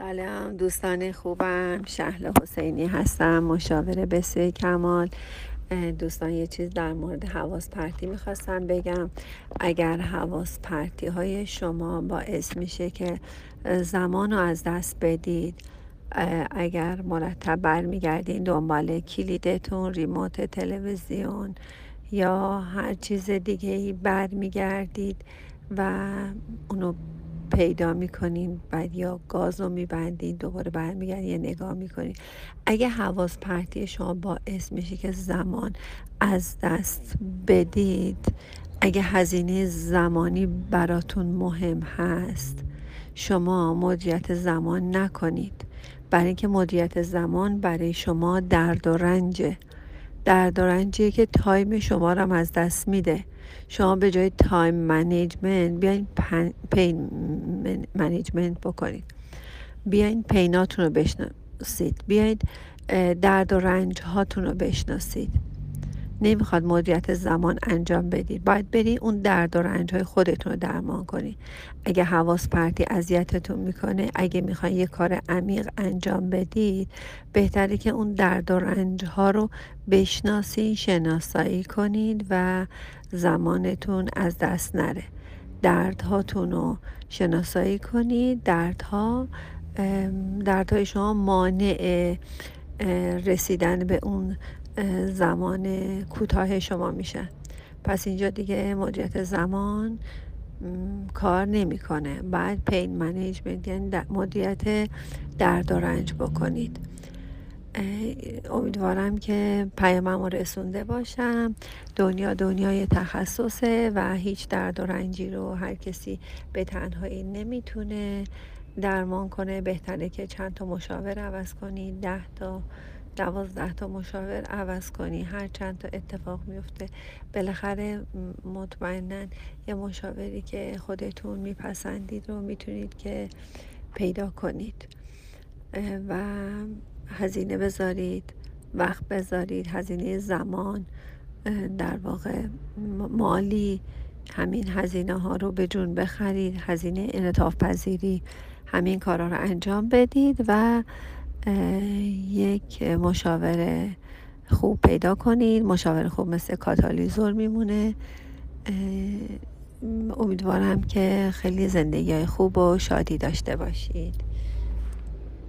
سلام دوستان خوبم. شهل حسینی هستم مشاور بسیار کمال. دوستان یه چیز در مورد حواس پرتی می‌خواستم بگم. اگر حواس پرتی های شما باعث میشه که زمان رو از دست بدید اگر مرتب برمیگردین دنبال کلیدتون ریموت تلویزیون یا هر چیز دیگه ای برمیگردید و اونو پیدا می‌کنین بعد یا گاز رو میبندین دوباره برمیگردین یه نگاه می‌کنین. اگه حواس پرتی شما باعث میشه که زمان از دست بدید اگه هزینه زمانی براتون مهم هست شما مدیریت زمان نکنید. برای اینکه مدیریت زمان برای شما درد و رنجه. درد و رنجیه که تایم شما رو از دست میده. شما به جای time management بیاین pain management بکنید. بیاین pain اتون رو بشناسید. بیاین درد و رنج هاتون رو بشناسید. نمی‌خواد مدیریت زمان انجام بدید باید بری اون درد و رنج خودتون رو درمان کنید اگه حواس پرتی اذیتتون می‌کنه اگه می‌خواین یه کار عمیق انجام بدید بهتره که اون درد و رنج ها رو بشناسید شناسایی کنید و زمانتون از دست نره. دردهاتون رو شناسایی کنید. دردها دردهای شما مانع رسیدن به اون زمان کوتاه شما میشه. پس اینجا دیگه مدیریت زمان کار نمی‌کنه. بعد پین منیجمنت یعنی مدیریت درد و رنج بکنید. امیدوارم که پیامم رسونده باشم. دنیا دنیای تخصصه و هیچ درد و رنجی رو هر کسی به تنهایی نمی‌تونه. درمان کنه بهتره که چند تا مشاور عوض کنید ده تا دوازده تا مشاور عوض کنی. هر چند تا اتفاق میفته. بالاخره مطمئنا یه مشاوری که خودتون میپسندید رو می‌تونید که پیدا کنید. و هزینه بذارید وقت بذارید هزینه زمان در واقع مالی همین هزینه ها رو به جون بخرید هزینه انطاف پذیری همین کارها رو انجام بدید و یک مشاور خوب پیدا کنید. مشاور خوب مثل کاتالیزور میمونه. امیدوارم که خیلی زندگی خوب و شادی داشته باشید.